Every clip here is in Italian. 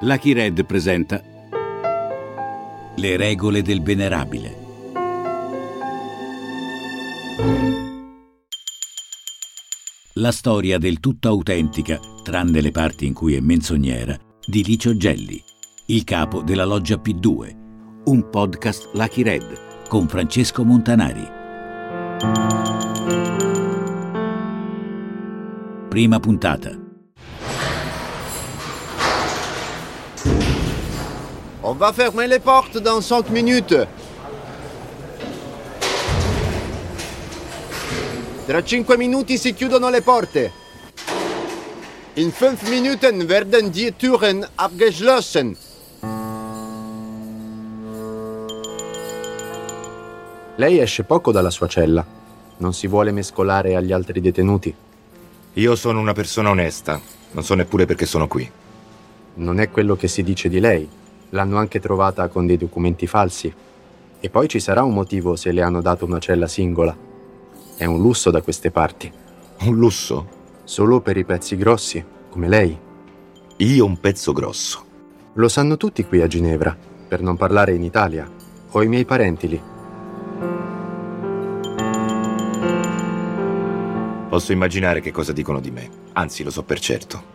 Lucky Red presenta Le regole del venerabile. La storia del tutto autentica, tranne le parti in cui è menzognera, di Licio Gelli, il capo della loggia P2, un podcast Lucky Red con Francesco Montanari. Prima puntata. On va fermer les portes dans 5 minutes. Tra 5 minuti si chiudono le porte. In 5 Minuten werden die Türen abgeschlossen. Lei esce poco dalla sua cella. Non si vuole mescolare agli altri detenuti. Io sono una persona onesta, non so neppure perché sono qui. Non è quello che si dice di lei. L'hanno anche trovata con dei documenti falsi. E poi ci sarà un motivo se le hanno dato una cella singola. È un lusso da queste parti. Un lusso? Solo per i pezzi grossi, come lei. Io un pezzo grosso. Lo sanno tutti qui a Ginevra, per non parlare in Italia. Ho i miei parenti lì. Posso immaginare che cosa dicono di me, anzi lo so per certo.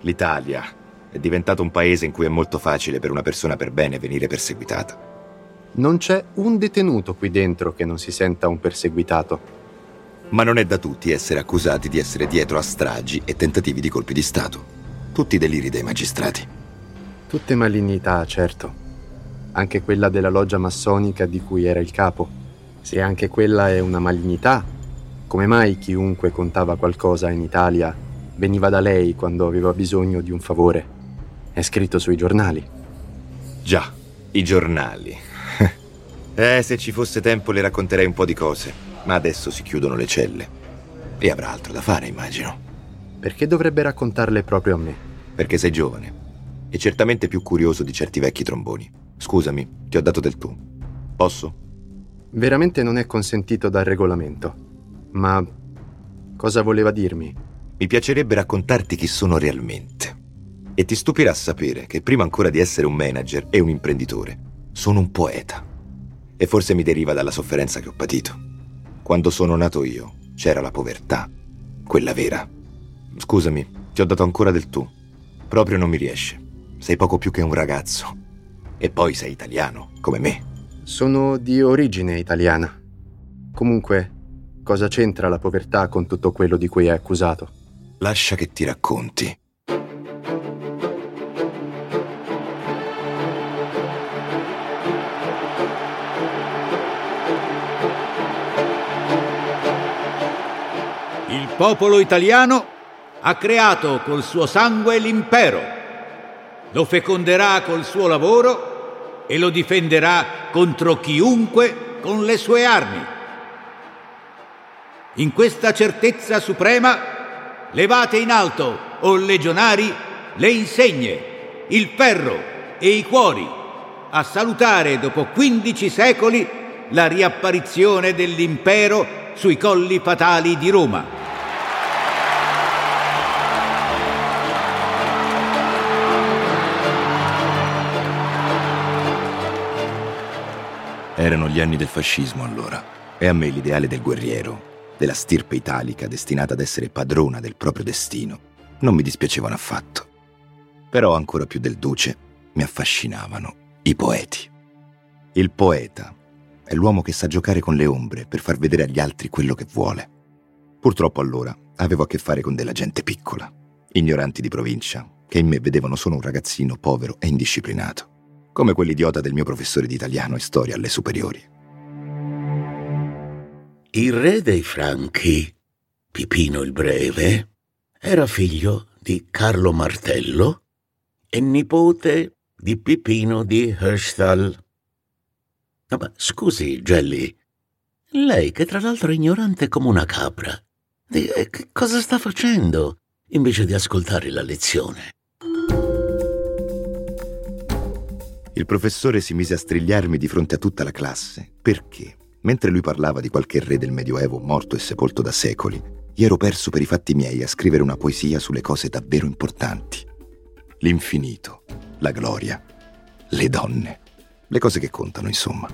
L'Italia è diventato un paese in cui è molto facile per una persona per bene venire perseguitata. Non c'è un detenuto qui dentro che non si senta un perseguitato. Ma non è da tutti essere accusati di essere dietro a stragi e tentativi di colpi di Stato. Tutti deliri dei magistrati. Tutte malignità, certo. Anche quella della loggia massonica di cui era il capo. Se anche quella è una malignità, come mai chiunque contava qualcosa in Italia veniva da lei quando aveva bisogno di un favore? È scritto sui giornali. Già, i giornali. eh, se ci fosse tempo le racconterei un po' di cose, ma adesso si chiudono le celle. E avrà altro da fare, immagino. Perché dovrebbe raccontarle proprio a me? Perché sei giovane e certamente più curioso di certi vecchi tromboni. Scusami, ti ho dato del tu. Posso? Veramente non è consentito dal regolamento. Ma cosa voleva dirmi? Mi piacerebbe raccontarti chi sono realmente. E ti stupirà sapere che prima ancora di essere un manager e un imprenditore, sono un poeta. E forse mi deriva dalla sofferenza che ho patito. Quando sono nato io, c'era la povertà, quella vera. Scusami, ti ho dato ancora del tu. Proprio non mi riesce. Sei poco più che un ragazzo. E poi sei italiano, come me. Sono di origine italiana. Comunque, cosa c'entra la povertà con tutto quello di cui è accusato? Lascia che ti racconti. Il popolo italiano ha creato col suo sangue l'impero, lo feconderà col suo lavoro e lo difenderà contro chiunque con le sue armi. In questa certezza suprema, levate in alto, o legionari, le insegne, il ferro e i cuori, a salutare dopo 15 secoli la riapparizione dell'impero sui colli fatali di Roma. Erano gli anni del fascismo allora, e a me l'ideale del guerriero, della stirpe italica destinata ad essere padrona del proprio destino, non mi dispiacevano affatto. Però ancora più del duce mi affascinavano i poeti. Il poeta è l'uomo che sa giocare con le ombre per far vedere agli altri quello che vuole. Purtroppo allora avevo a che fare con della gente piccola, ignoranti di provincia, che in me vedevano solo un ragazzino povero e indisciplinato come quell'idiota del mio professore di italiano e storia alle superiori. Il re dei Franchi, Pipino il Breve, era figlio di Carlo Martello e nipote di Pipino di Herstal. No, ma scusi, Gelli, lei che tra l'altro è ignorante come una capra, eh, che cosa sta facendo invece di ascoltare la lezione? Il professore si mise a strigliarmi di fronte a tutta la classe. Perché? Mentre lui parlava di qualche re del Medioevo morto e sepolto da secoli, io ero perso per i fatti miei a scrivere una poesia sulle cose davvero importanti. L'infinito, la gloria, le donne, le cose che contano, insomma.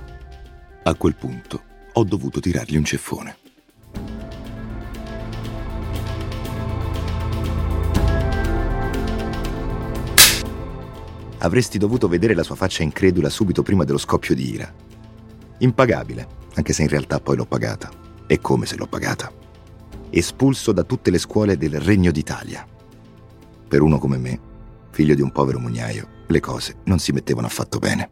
A quel punto ho dovuto tirargli un ceffone. Avresti dovuto vedere la sua faccia incredula subito prima dello scoppio di ira. Impagabile, anche se in realtà poi l'ho pagata. E come se l'ho pagata. Espulso da tutte le scuole del Regno d'Italia. Per uno come me, figlio di un povero mugnaio, le cose non si mettevano affatto bene.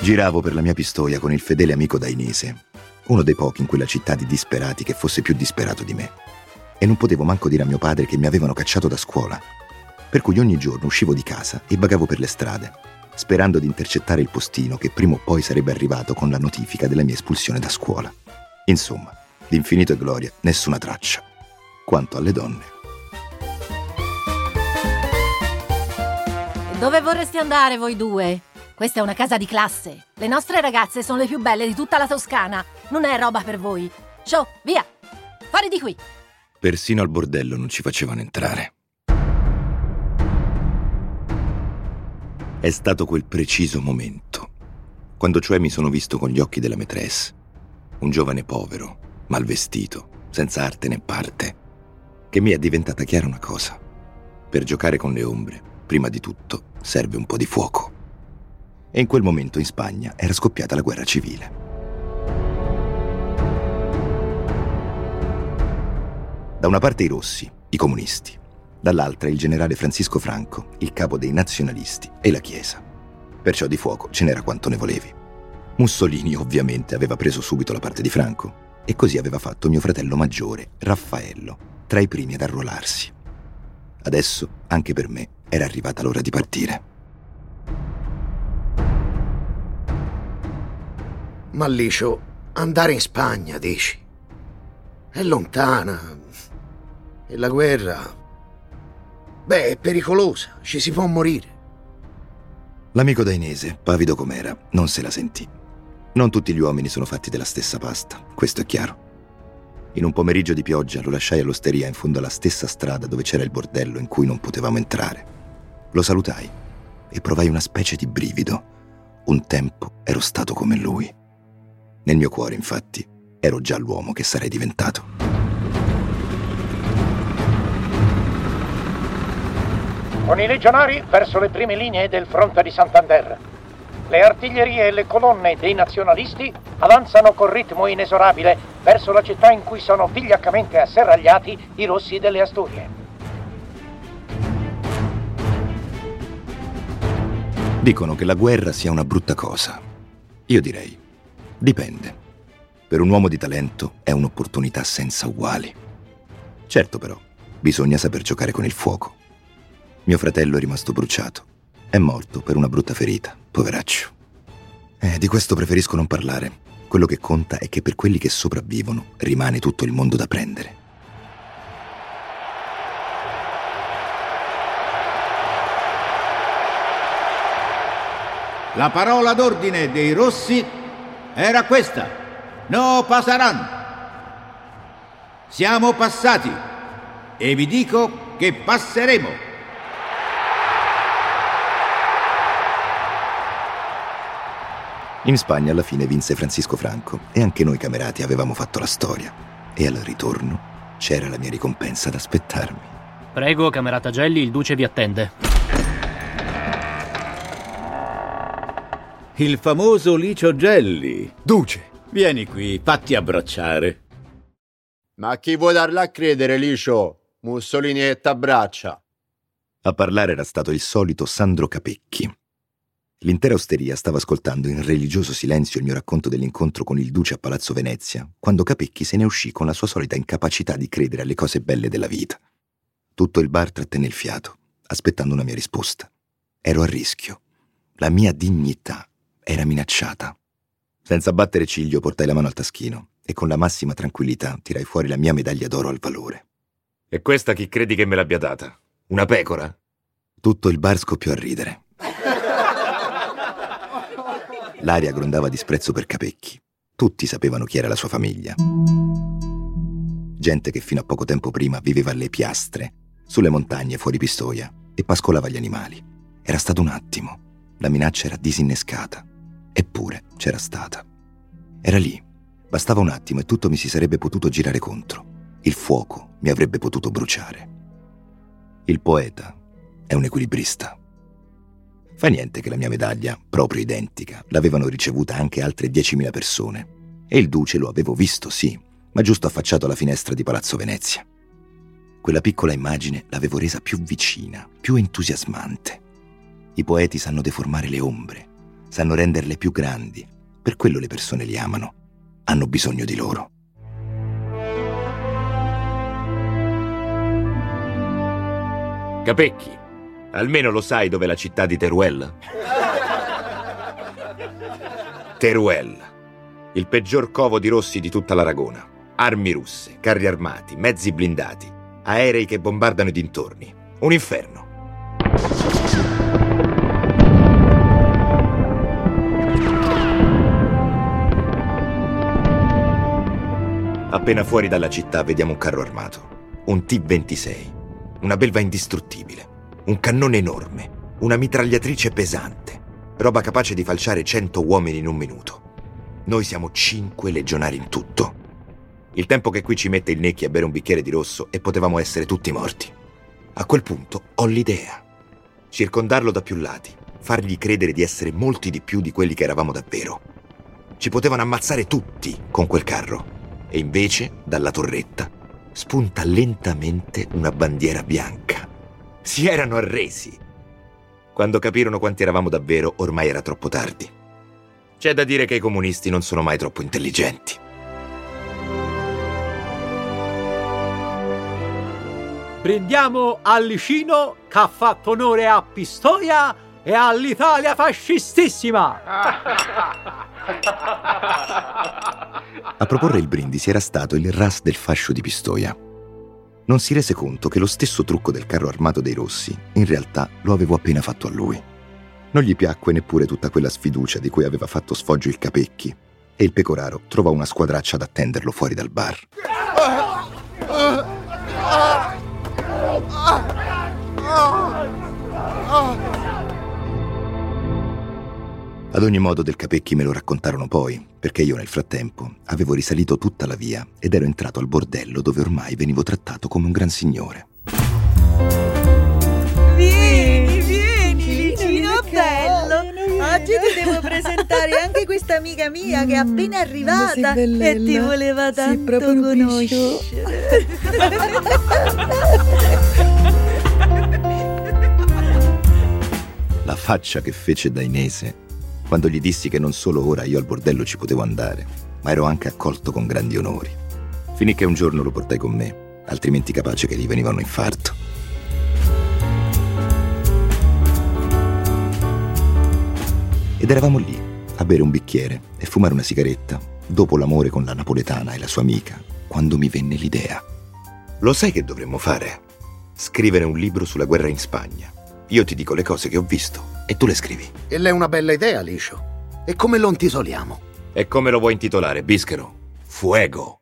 Giravo per la mia pistoia con il fedele amico dainese, uno dei pochi in quella città di disperati che fosse più disperato di me. E non potevo manco dire a mio padre che mi avevano cacciato da scuola. Per cui ogni giorno uscivo di casa e vagavo per le strade, sperando di intercettare il postino che prima o poi sarebbe arrivato con la notifica della mia espulsione da scuola. Insomma, l'infinito e gloria, nessuna traccia. Quanto alle donne. Dove vorreste andare voi due? Questa è una casa di classe. Le nostre ragazze sono le più belle di tutta la Toscana. Non è roba per voi. Show, via! Fuori di qui! Persino al bordello non ci facevano entrare. È stato quel preciso momento, quando cioè mi sono visto con gli occhi della maîtresse, un giovane povero, mal vestito, senza arte né parte, che mi è diventata chiara una cosa. Per giocare con le ombre, prima di tutto, serve un po' di fuoco. E in quel momento in Spagna era scoppiata la guerra civile. Da una parte i rossi, i comunisti, dall'altra il generale Francisco Franco, il capo dei nazionalisti e la Chiesa. Perciò di fuoco ce n'era quanto ne volevi. Mussolini ovviamente aveva preso subito la parte di Franco e così aveva fatto mio fratello maggiore, Raffaello, tra i primi ad arruolarsi. Adesso, anche per me, era arrivata l'ora di partire. Ma Licio, andare in Spagna, dici? È lontana. E la guerra... Beh, è pericolosa, ci si può morire. L'amico dainese, pavido com'era, non se la sentì. Non tutti gli uomini sono fatti della stessa pasta, questo è chiaro. In un pomeriggio di pioggia lo lasciai all'osteria in fondo alla stessa strada dove c'era il bordello in cui non potevamo entrare. Lo salutai e provai una specie di brivido. Un tempo ero stato come lui. Nel mio cuore, infatti, ero già l'uomo che sarei diventato. con i legionari verso le prime linee del fronte di Santander. Le artiglierie e le colonne dei nazionalisti avanzano con ritmo inesorabile verso la città in cui sono vigliaccamente asserragliati i rossi delle Asturie. Dicono che la guerra sia una brutta cosa. Io direi, dipende. Per un uomo di talento è un'opportunità senza uguali. Certo però, bisogna saper giocare con il fuoco. Mio fratello è rimasto bruciato. È morto per una brutta ferita, poveraccio. Eh, di questo preferisco non parlare. Quello che conta è che per quelli che sopravvivono rimane tutto il mondo da prendere. La parola d'ordine dei rossi era questa. No passaran. Siamo passati e vi dico che passeremo. In Spagna alla fine vinse Francisco Franco e anche noi camerati avevamo fatto la storia. E al ritorno c'era la mia ricompensa ad aspettarmi. Prego, camerata Gelli, il duce vi attende. Il famoso Licio Gelli. Duce. Vieni qui, fatti abbracciare. Ma chi vuoi darla a credere, Licio? Mussolini e t'abbraccia. A parlare era stato il solito Sandro Capecchi, L'intera osteria stava ascoltando in religioso silenzio il mio racconto dell'incontro con il duce a Palazzo Venezia, quando Capecchi se ne uscì con la sua solita incapacità di credere alle cose belle della vita. Tutto il bar trattenne il fiato, aspettando una mia risposta. Ero a rischio. La mia dignità era minacciata. Senza battere ciglio portai la mano al taschino e con la massima tranquillità tirai fuori la mia medaglia d'oro al valore. E questa chi credi che me l'abbia data? Una pecora? Tutto il bar scoppiò a ridere. L'aria grondava disprezzo per Capecchi. Tutti sapevano chi era la sua famiglia. Gente che fino a poco tempo prima viveva alle piastre, sulle montagne fuori Pistoia, e pascolava gli animali. Era stato un attimo. La minaccia era disinnescata. Eppure c'era stata. Era lì. Bastava un attimo e tutto mi si sarebbe potuto girare contro. Il fuoco mi avrebbe potuto bruciare. Il poeta è un equilibrista. Fa niente che la mia medaglia, proprio identica, l'avevano ricevuta anche altre 10.000 persone. E il duce lo avevo visto, sì, ma giusto affacciato alla finestra di Palazzo Venezia. Quella piccola immagine l'avevo resa più vicina, più entusiasmante. I poeti sanno deformare le ombre, sanno renderle più grandi. Per quello le persone li amano. Hanno bisogno di loro. Capecchi, almeno lo sai dov'è la città di Teruel? Teruel, il peggior covo di rossi di tutta l'Aragona. Armi russe, carri armati, mezzi blindati, aerei che bombardano i dintorni. Un inferno. Appena fuori dalla città vediamo un carro armato, un T-26, una belva indistruttibile, un cannone enorme, una mitragliatrice pesante, roba capace di falciare 100 uomini in un minuto. Noi siamo cinque legionari in tutto. Il tempo che qui ci mette il Necchi a bere un bicchiere di rosso e potevamo essere tutti morti. A quel punto ho l'idea. Circondarlo da più lati, fargli credere di essere molti di più di quelli che eravamo davvero. Ci potevano ammazzare tutti con quel carro. E invece, dalla torretta, spunta lentamente una bandiera bianca. Si erano arresi. Quando capirono quanti eravamo davvero, ormai era troppo tardi. C'è da dire che i comunisti non sono mai troppo intelligenti. Prendiamo al Licino che ha fatto onore a Pistoia e all'Italia fascistissima! A proporre il brindisi era stato il RAS del fascio di Pistoia. Non si rese conto che lo stesso trucco del carro armato dei Rossi, in realtà, lo avevo appena fatto a lui. Non gli piacque neppure tutta quella sfiducia di cui aveva fatto sfoggio il Capecchi, e il pecoraro trovò una squadraccia ad attenderlo fuori dal bar. Ad ogni modo del Capecchi me lo raccontarono poi, perché io nel frattempo avevo risalito tutta la via ed ero entrato al bordello dove ormai venivo trattato come un gran signore. Vieni, vieni, Licino bello! Oggi ti devo presentare anche questa amica mia che è appena arrivata e ti voleva tanto conoscere. La faccia che fece Dainese quando gli dissi che non solo ora io al bordello ci potevo andare, ma ero anche accolto con grandi onori. Finì che un giorno lo portai con me, altrimenti capace che gli veniva un infarto. Ed eravamo lì, a bere un bicchiere e fumare una sigaretta, dopo l'amore con la napoletana e la sua amica, quando mi venne l'idea. Lo sai che dovremmo fare? Scrivere un libro sulla guerra in Spagna. Io ti dico le cose che ho visto e tu le scrivi. E lei è una bella idea, Liscio. E come lo intitoliamo? E come lo vuoi intitolare, Bischero? Fuego.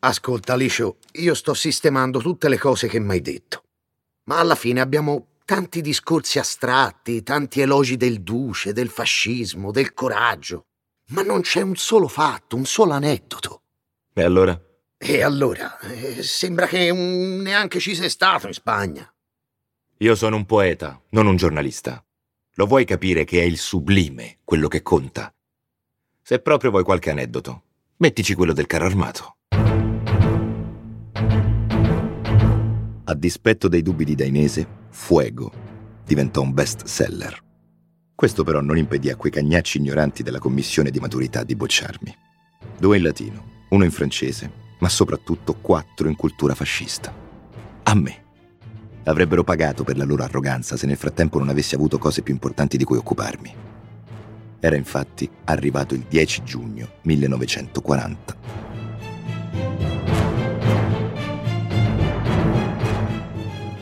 Ascolta, Liscio, io sto sistemando tutte le cose che mi hai detto. Ma alla fine abbiamo tanti discorsi astratti, tanti elogi del duce, del fascismo, del coraggio. Ma non c'è un solo fatto, un solo aneddoto. E allora? E allora? Eh, sembra che neanche ci sei stato in Spagna. Io sono un poeta, non un giornalista. Lo vuoi capire che è il sublime quello che conta? Se proprio vuoi qualche aneddoto, mettici quello del carro armato. A dispetto dei dubbi di Dainese, Fuego diventò un best seller. Questo però non impedì a quei cagnacci ignoranti della commissione di maturità di bocciarmi. Due in latino, uno in francese, ma soprattutto quattro in cultura fascista. A me. Avrebbero pagato per la loro arroganza se nel frattempo non avessi avuto cose più importanti di cui occuparmi. Era infatti arrivato il 10 giugno 1940.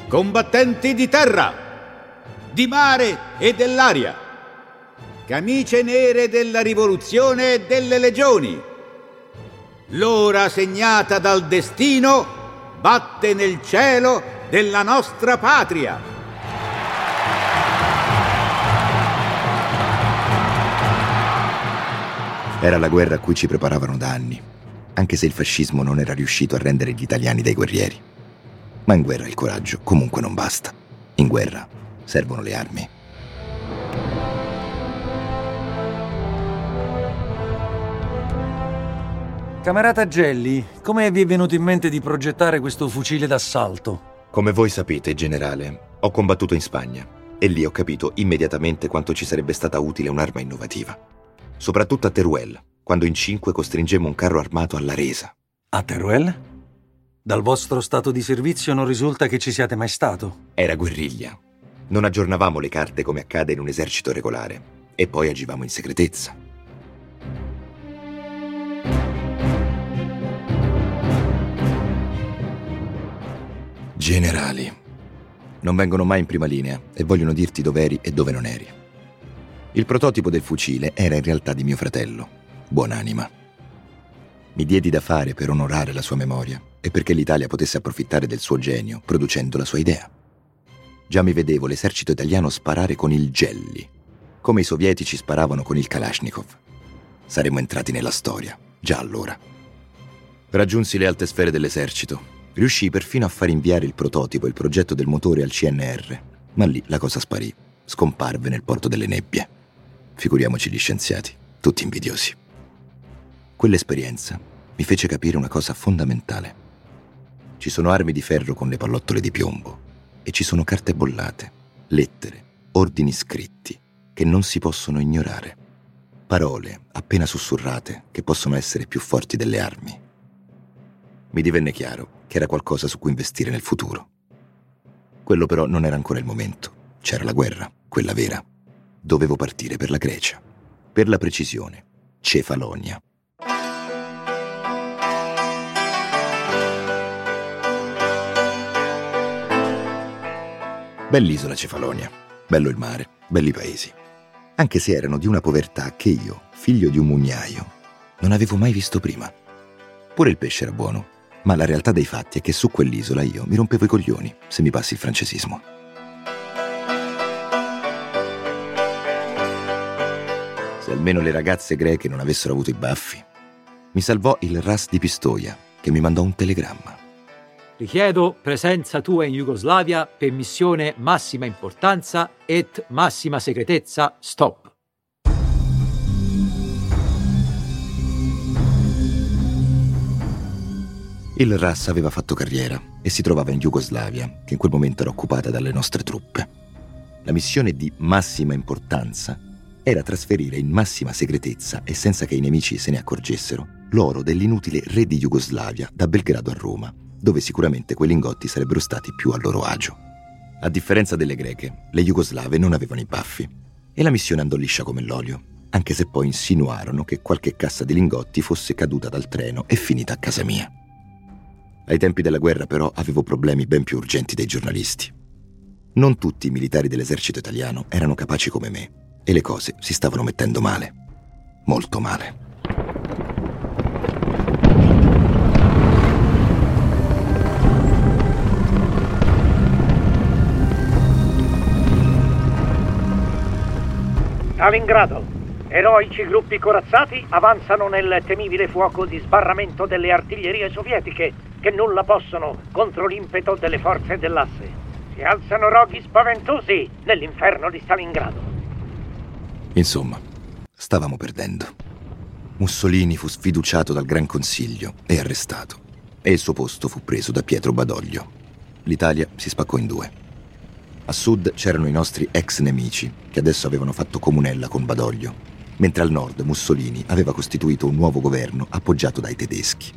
Combattenti di terra, di mare e dell'aria, camicie nere della rivoluzione e delle legioni. L'ora segnata dal destino batte nel cielo della nostra patria. Era la guerra a cui ci preparavano da anni, anche se il fascismo non era riuscito a rendere gli italiani dei guerrieri. Ma in guerra il coraggio comunque non basta. In guerra servono le armi. Camerata Gelli, come vi è venuto in mente di progettare questo fucile d'assalto? Come voi sapete, generale, ho combattuto in Spagna e lì ho capito immediatamente quanto ci sarebbe stata utile un'arma innovativa. Soprattutto a Teruel, quando in cinque costringemmo un carro armato alla resa. A Teruel? Dal vostro stato di servizio non risulta che ci siate mai stato. Era guerriglia. Non aggiornavamo le carte come accade in un esercito regolare e poi agivamo in segretezza. Generali. Non vengono mai in prima linea e vogliono dirti dove eri e dove non eri. Il prototipo del fucile era in realtà di mio fratello, buonanima. Mi diedi da fare per onorare la sua memoria e perché l'Italia potesse approfittare del suo genio producendo la sua idea. Già mi vedevo l'esercito italiano sparare con il Gelli, come i sovietici sparavano con il Kalashnikov. Saremmo entrati nella storia, già allora. Raggiunsi le alte sfere dell'esercito Riuscì perfino a far inviare il prototipo e il progetto del motore al CNR, ma lì la cosa sparì, scomparve nel porto delle nebbie. Figuriamoci gli scienziati, tutti invidiosi. Quell'esperienza mi fece capire una cosa fondamentale. Ci sono armi di ferro con le pallottole di piombo e ci sono carte bollate, lettere, ordini scritti che non si possono ignorare. Parole appena sussurrate che possono essere più forti delle armi. Mi divenne chiaro che era qualcosa su cui investire nel futuro. Quello però non era ancora il momento. C'era la guerra, quella vera. Dovevo partire per la Grecia. Per la precisione, Cefalonia. Bell'isola Cefalonia, bello il mare, belli paesi. Anche se erano di una povertà che io, figlio di un mugnaio, non avevo mai visto prima. Pure il pesce era buono, ma la realtà dei fatti è che su quell'isola io mi rompevo i coglioni, se mi passi il francesismo. Se almeno le ragazze greche non avessero avuto i baffi. Mi salvò il Ras di Pistoia, che mi mandò un telegramma. Richiedo presenza tua in Jugoslavia per missione massima importanza et massima segretezza. Stop. Il RAS aveva fatto carriera e si trovava in Jugoslavia, che in quel momento era occupata dalle nostre truppe. La missione di massima importanza era trasferire in massima segretezza e senza che i nemici se ne accorgessero l'oro dell'inutile re di Jugoslavia da Belgrado a Roma, dove sicuramente quei lingotti sarebbero stati più a loro agio. A differenza delle greche, le jugoslave non avevano i baffi e la missione andò liscia come l'olio, anche se poi insinuarono che qualche cassa di lingotti fosse caduta dal treno e finita a casa mia. Ai tempi della guerra però avevo problemi ben più urgenti dei giornalisti. Non tutti i militari dell'esercito italiano erano capaci come me e le cose si stavano mettendo male. Molto male. Stalingrado. Eroici gruppi corazzati avanzano nel temibile fuoco di sbarramento delle artiglierie sovietiche che nulla possono contro l'impeto delle forze dell'asse. Si alzano roghi spaventosi nell'inferno di Stalingrado. Insomma, stavamo perdendo. Mussolini fu sfiduciato dal Gran Consiglio e arrestato, e il suo posto fu preso da Pietro Badoglio. L'Italia si spaccò in due. A sud c'erano i nostri ex nemici, che adesso avevano fatto comunella con Badoglio, mentre al nord Mussolini aveva costituito un nuovo governo appoggiato dai tedeschi.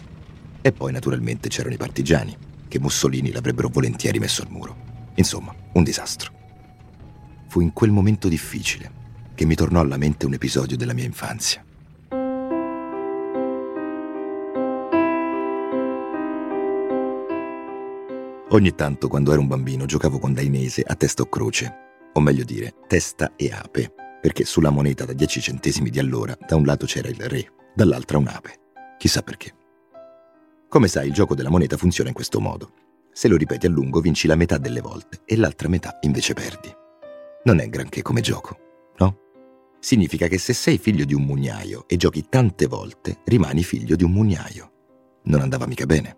E poi naturalmente c'erano i partigiani, che Mussolini l'avrebbero volentieri messo al muro. Insomma, un disastro. Fu in quel momento difficile che mi tornò alla mente un episodio della mia infanzia. Ogni tanto, quando ero un bambino, giocavo con Dainese a testa o croce, o meglio dire, testa e ape, perché sulla moneta da 10 centesimi di allora da un lato c'era il re, dall'altra un'ape. Chissà perché. Come sai, il gioco della moneta funziona in questo modo. Se lo ripeti a lungo vinci la metà delle volte e l'altra metà invece perdi. Non è granché come gioco, no? Significa che se sei figlio di un mugnaio e giochi tante volte, rimani figlio di un mugnaio. Non andava mica bene.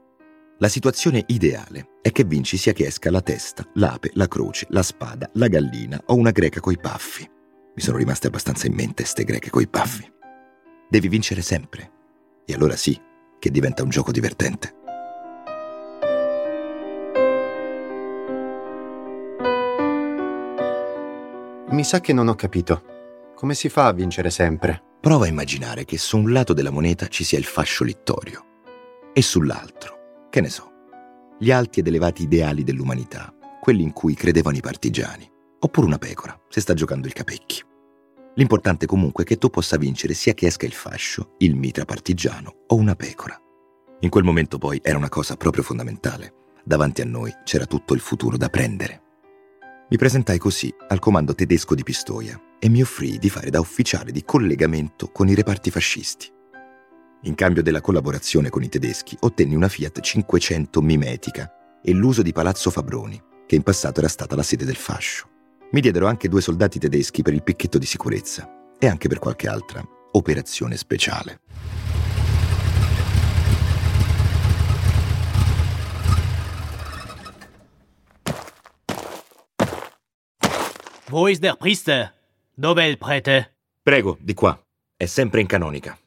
La situazione ideale è che vinci sia che esca la testa, l'ape, la croce, la spada, la gallina o una greca coi paffi. Mi sono rimaste abbastanza in mente ste greche coi paffi. Devi vincere sempre. E allora sì, che diventa un gioco divertente. Mi sa che non ho capito. Come si fa a vincere sempre? Prova a immaginare che su un lato della moneta ci sia il fascio littorio e sull'altro, che ne so, gli alti ed elevati ideali dell'umanità, quelli in cui credevano i partigiani, oppure una pecora, se sta giocando il capecchi. L'importante comunque è che tu possa vincere sia che esca il fascio, il mitra partigiano o una pecora. In quel momento poi era una cosa proprio fondamentale. Davanti a noi c'era tutto il futuro da prendere. Mi presentai così al comando tedesco di Pistoia e mi offrii di fare da ufficiale di collegamento con i reparti fascisti. In cambio della collaborazione con i tedeschi ottenni una Fiat 500 mimetica e l'uso di Palazzo Fabroni, che in passato era stata la sede del fascio. Mi diedero anche due soldati tedeschi per il picchetto di sicurezza e anche per qualche altra operazione speciale. Wo ist der Priester? Dov'è il prete? Prego, di qua. È sempre in canonica.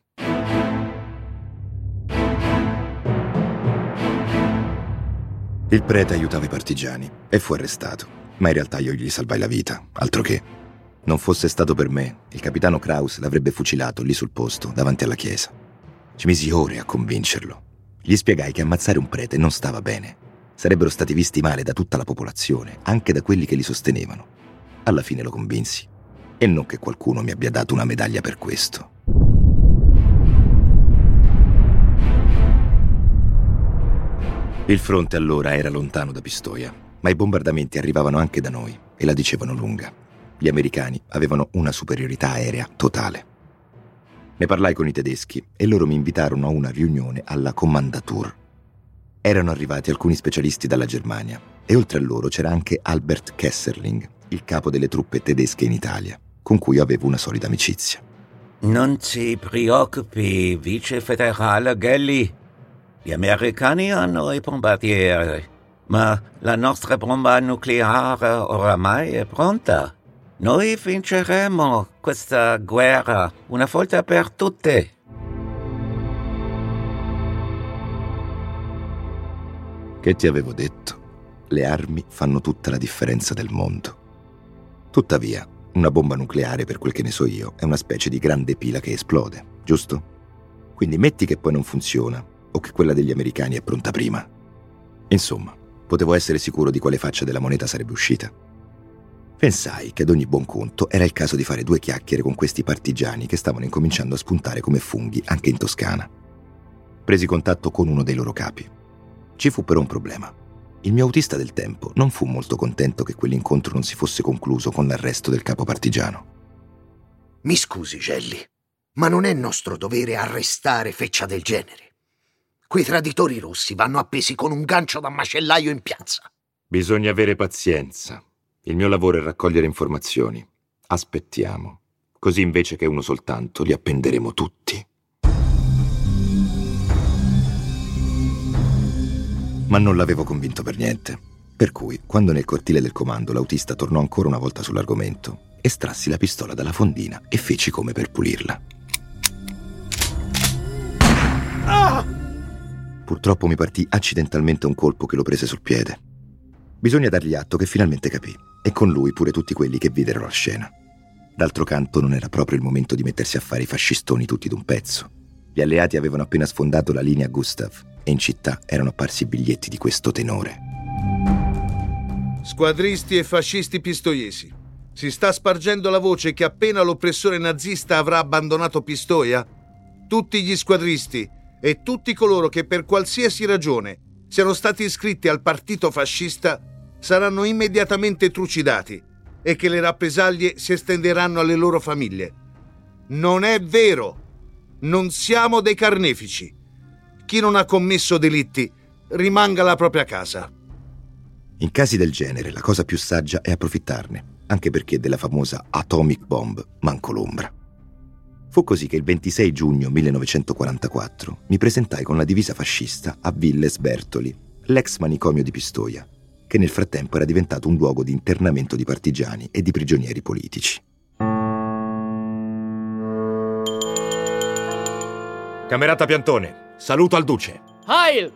Il prete aiutava i partigiani e fu arrestato, ma in realtà io gli salvai la vita, altro che. Non fosse stato per me, il capitano Kraus l'avrebbe fucilato lì sul posto, davanti alla chiesa. Ci misi ore a convincerlo. Gli spiegai che ammazzare un prete non stava bene. Sarebbero stati visti male da tutta la popolazione, anche da quelli che li sostenevano. Alla fine lo convinsi. E non che qualcuno mi abbia dato una medaglia per questo. Il fronte allora era lontano da Pistoia, ma i bombardamenti arrivavano anche da noi e la dicevano lunga. Gli americani avevano una superiorità aerea totale. Ne parlai con i tedeschi e loro mi invitarono a una riunione alla Commandatur. Erano arrivati alcuni specialisti dalla Germania e oltre a loro c'era anche Albert Kesserling, il capo delle truppe tedesche in Italia, con cui avevo una solida amicizia. Non si preoccupi, vice federale Gelli. Gli americani hanno i bombardieri, ma la nostra bomba nucleare oramai è pronta. Noi vinceremo questa guerra una volta per tutte. Che ti avevo detto? Le armi fanno tutta la differenza del mondo. Tuttavia, una bomba nucleare, per quel che ne so io, è una specie di grande pila che esplode, giusto? Quindi metti che poi non funziona, o che quella degli americani è pronta prima. Insomma, potevo essere sicuro di quale faccia della moneta sarebbe uscita. Pensai che ad ogni buon conto era il caso di fare due chiacchiere con questi partigiani che stavano incominciando a spuntare come funghi anche in Toscana. Presi contatto con uno dei loro capi. Ci fu però un problema. Il mio autista del tempo non fu molto contento che quell'incontro non si fosse concluso con l'arresto del capo partigiano. Mi scusi, Gelli, ma non è nostro dovere arrestare feccia del genere. Quei traditori rossi vanno appesi con un gancio da macellaio in piazza. Bisogna avere pazienza. Il mio lavoro è raccogliere informazioni. Aspettiamo. Così invece che uno soltanto, li appenderemo tutti. Ma non l'avevo convinto per niente. Per cui, quando nel cortile del comando l'autista tornò ancora una volta sull'argomento, estrassi la pistola dalla fondina e feci come per pulirla. Purtroppo mi partì accidentalmente un colpo che lo prese sul piede. Bisogna dargli atto che finalmente capì, e con lui pure tutti quelli che videro la scena. D'altro canto non era proprio il momento di mettersi a fare i fascistoni tutti d'un pezzo. Gli alleati avevano appena sfondato la linea Gustav e in città erano apparsi biglietti di questo tenore. Squadristi e fascisti pistoiesi. Si sta spargendo la voce che appena l'oppressore nazista avrà abbandonato Pistoia, tutti gli squadristi e tutti coloro che per qualsiasi ragione siano stati iscritti al partito fascista saranno immediatamente trucidati e che le rappresaglie si estenderanno alle loro famiglie. Non è vero. Non siamo dei carnefici. Chi non ha commesso delitti rimanga alla propria casa. In casi del genere la cosa più saggia è approfittarne, anche perché della famosa atomic bomb manco l'ombra. Fu così che il 26 giugno 1944 mi presentai con la divisa fascista a Villes Bertoli, l'ex manicomio di Pistoia, che nel frattempo era diventato un luogo di internamento di partigiani e di prigionieri politici. Camerata Piantone, saluto al duce. Heil!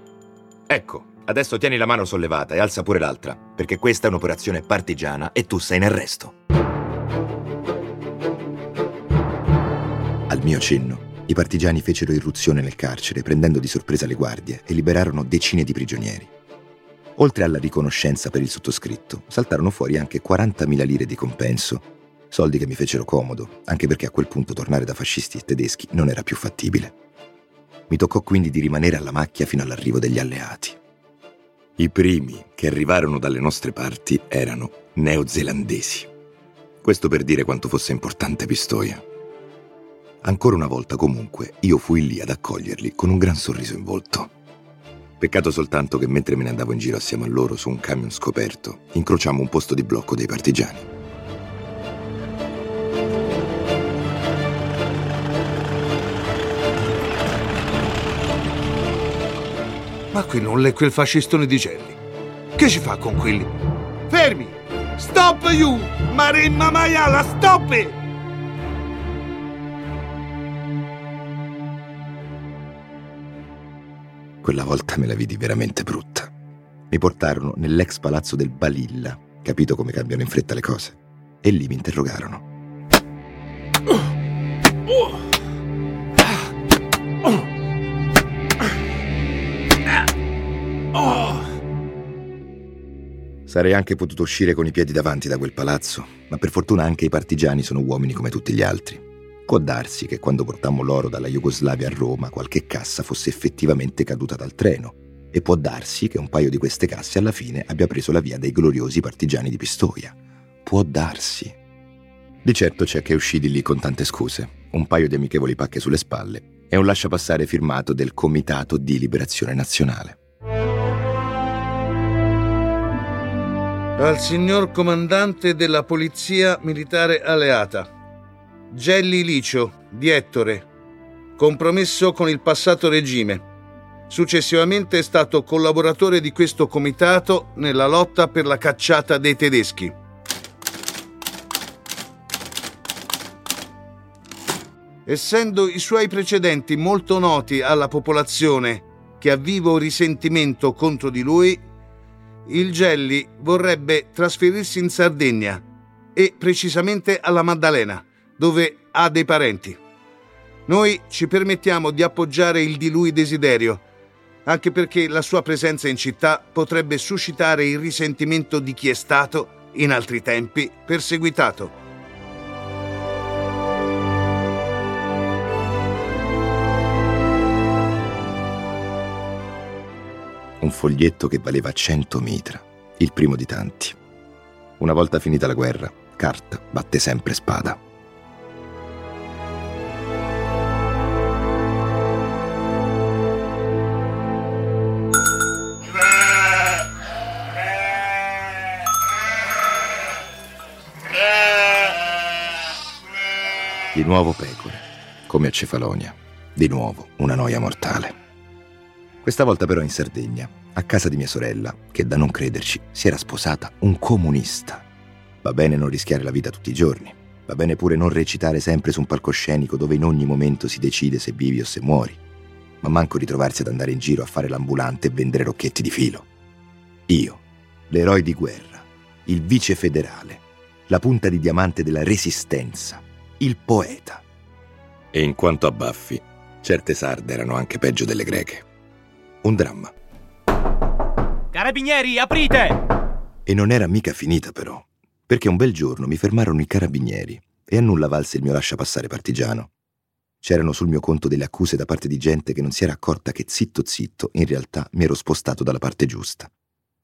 Ecco, adesso tieni la mano sollevata e alza pure l'altra, perché questa è un'operazione partigiana e tu sei in arresto. Al mio cenno, i partigiani fecero irruzione nel carcere prendendo di sorpresa le guardie e liberarono decine di prigionieri. Oltre alla riconoscenza per il sottoscritto, saltarono fuori anche 40.000 lire di compenso, soldi che mi fecero comodo, anche perché a quel punto tornare da fascisti e tedeschi non era più fattibile. Mi toccò quindi di rimanere alla macchia fino all'arrivo degli alleati. I primi che arrivarono dalle nostre parti erano neozelandesi. Questo per dire quanto fosse importante Pistoia. Ancora una volta comunque io fui lì ad accoglierli con un gran sorriso in volto. Peccato soltanto che mentre me ne andavo in giro assieme a loro su un camion scoperto, incrociamo un posto di blocco dei partigiani. Ma qui non è quel fascistone di Gelli. Che ci fa con quelli? Fermi! Stop you! Maremma maiala, stop! Quella volta me la vidi veramente brutta. Mi portarono nell'ex palazzo del Balilla, capito come cambiano in fretta le cose, e lì mi interrogarono. Sarei anche potuto uscire con i piedi davanti da quel palazzo, ma per fortuna anche i partigiani sono uomini come tutti gli altri. Può darsi che quando portammo l'oro dalla Jugoslavia a Roma qualche cassa fosse effettivamente caduta dal treno, e può darsi che un paio di queste casse alla fine abbia preso la via dei gloriosi partigiani di Pistoia. Può darsi. Di certo c'è che uscì di lì con tante scuse, un paio di amichevoli pacche sulle spalle e un lasciapassare firmato del Comitato di Liberazione Nazionale. Al signor comandante della Polizia Militare Alleata. Gelli Licio, di Ettore. Compromesso con il passato regime. Successivamente è stato collaboratore di questo comitato nella lotta per la cacciata dei tedeschi. Essendo i suoi precedenti molto noti alla popolazione che ha vivo risentimento contro di lui, il Gelli vorrebbe trasferirsi in Sardegna e precisamente alla Maddalena, dove ha dei parenti. Noi ci permettiamo di appoggiare il di lui desiderio, anche perché la sua presenza in città potrebbe suscitare il risentimento di chi è stato, in altri tempi, perseguitato. Un foglietto che valeva 100 mitra, il primo di tanti. Una volta finita la guerra, carta batte sempre spada. Di nuovo pecore, come a Cefalonia. Di nuovo una noia mortale. Questa volta però in Sardegna, a casa di mia sorella, che da non crederci si era sposata un comunista. Va bene non rischiare la vita tutti i giorni, va bene pure non recitare sempre su un palcoscenico dove in ogni momento si decide se vivi o se muori, ma manco ritrovarsi ad andare in giro a fare l'ambulante e vendere rocchetti di filo. Io, l'eroe di guerra, il vice federale, la punta di diamante della resistenza, il poeta. E in quanto a baffi, certe sarde erano anche peggio delle greche. Un dramma. Carabinieri, aprite! E non era mica finita però, perché un bel giorno mi fermarono i carabinieri e a nulla valse il mio lasciapassare partigiano. C'erano sul mio conto delle accuse da parte di gente che non si era accorta che zitto zitto in realtà mi ero spostato dalla parte giusta.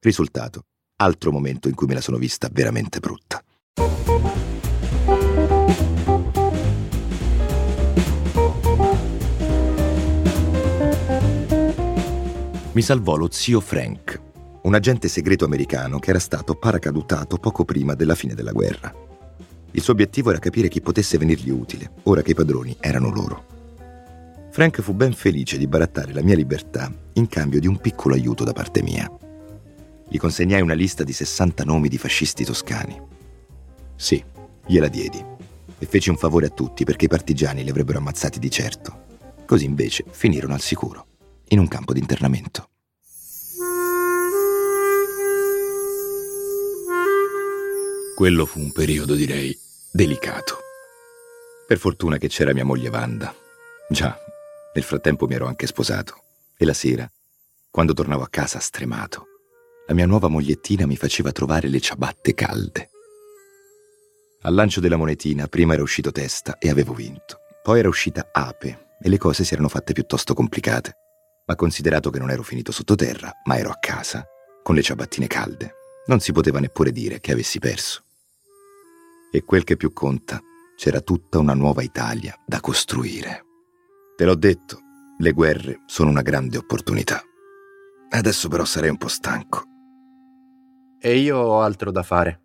Risultato, altro momento in cui me la sono vista veramente brutta. Mi salvò lo zio Frank, un agente segreto americano che era stato paracadutato poco prima della fine della guerra. Il suo obiettivo era capire chi potesse venirgli utile, ora che i padroni erano loro. Frank fu ben felice di barattare la mia libertà in cambio di un piccolo aiuto da parte mia. Gli consegnai una lista di 60 nomi di fascisti toscani. Sì, gliela diedi. E feci un favore a tutti perché i partigiani li avrebbero ammazzati di certo. Così invece finirono al sicuro, in un campo di internamento. Quello fu un periodo, direi, delicato. Per fortuna che c'era mia moglie Wanda. Già, nel frattempo mi ero anche sposato. E la sera, quando tornavo a casa stremato, la mia nuova mogliettina mi faceva trovare le ciabatte calde. Al lancio della monetina prima era uscito testa e avevo vinto. Poi era uscita ape e le cose si erano fatte piuttosto complicate. Ma considerato che non ero finito sottoterra, ma ero a casa, con le ciabattine calde, non si poteva neppure dire che avessi perso. E quel che più conta, c'era tutta una nuova Italia da costruire. Te l'ho detto, le guerre sono una grande opportunità. Adesso però sarei un po' stanco. E io ho altro da fare.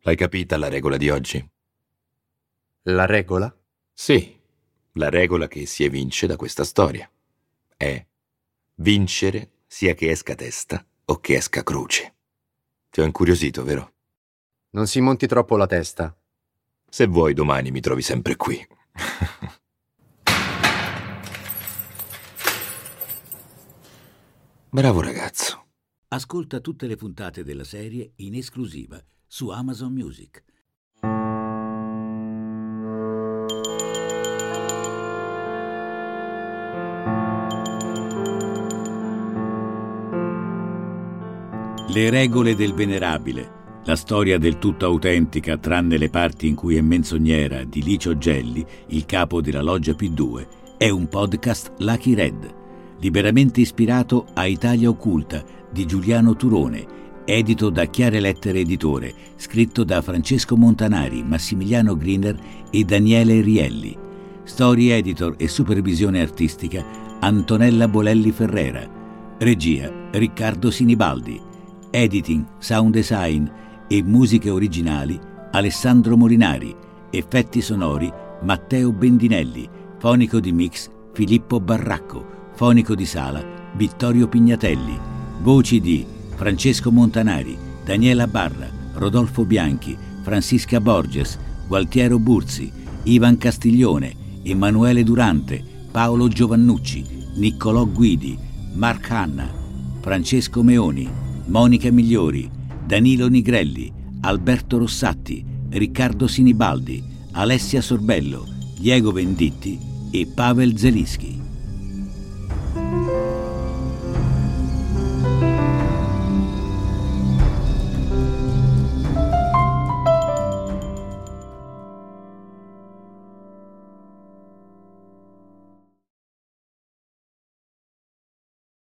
L'hai capita la regola di oggi? La regola? Sì, la regola che si evince da questa storia. È vincere sia che esca testa o che esca croce. Ti ho incuriosito, vero? Non si monti troppo la testa. Se vuoi domani mi trovi sempre qui. Bravo ragazzo. Ascolta tutte le puntate della serie in esclusiva su Amazon Music. Le regole del venerabile. La storia del tutto autentica, tranne le parti in cui è menzognera, di Licio Gelli, il capo della loggia P2, è un podcast Lucky Red liberamente ispirato a Italia Occulta di Giuliano Turone, edito da Chiare Lettere Editore, scritto da Francesco Montanari, Massimiliano Griner e Daniele Rielli. Story editor e supervisione artistica Antonella Bolelli Ferrera. Regia Riccardo Sinibaldi. Editing, sound design e musiche originali Alessandro Molinari. Effetti sonori Matteo Bendinelli. Fonico di mix Filippo Barracco. Fonico di sala Vittorio Pignatelli. Voci di Francesco Montanari, Daniela Barra, Rodolfo Bianchi, Francisca Borges, Gualtiero Burzi, Ivan Castiglione, Emanuele Durante, Paolo Giovannucci, Niccolò Guidi, Mark Hanna, Francesco Meoni, Monica Migliori, Danilo Nigrelli, Alberto Rossatti, Riccardo Sinibaldi, Alessia Sorbello, Diego Venditti e Pavel Zelischi.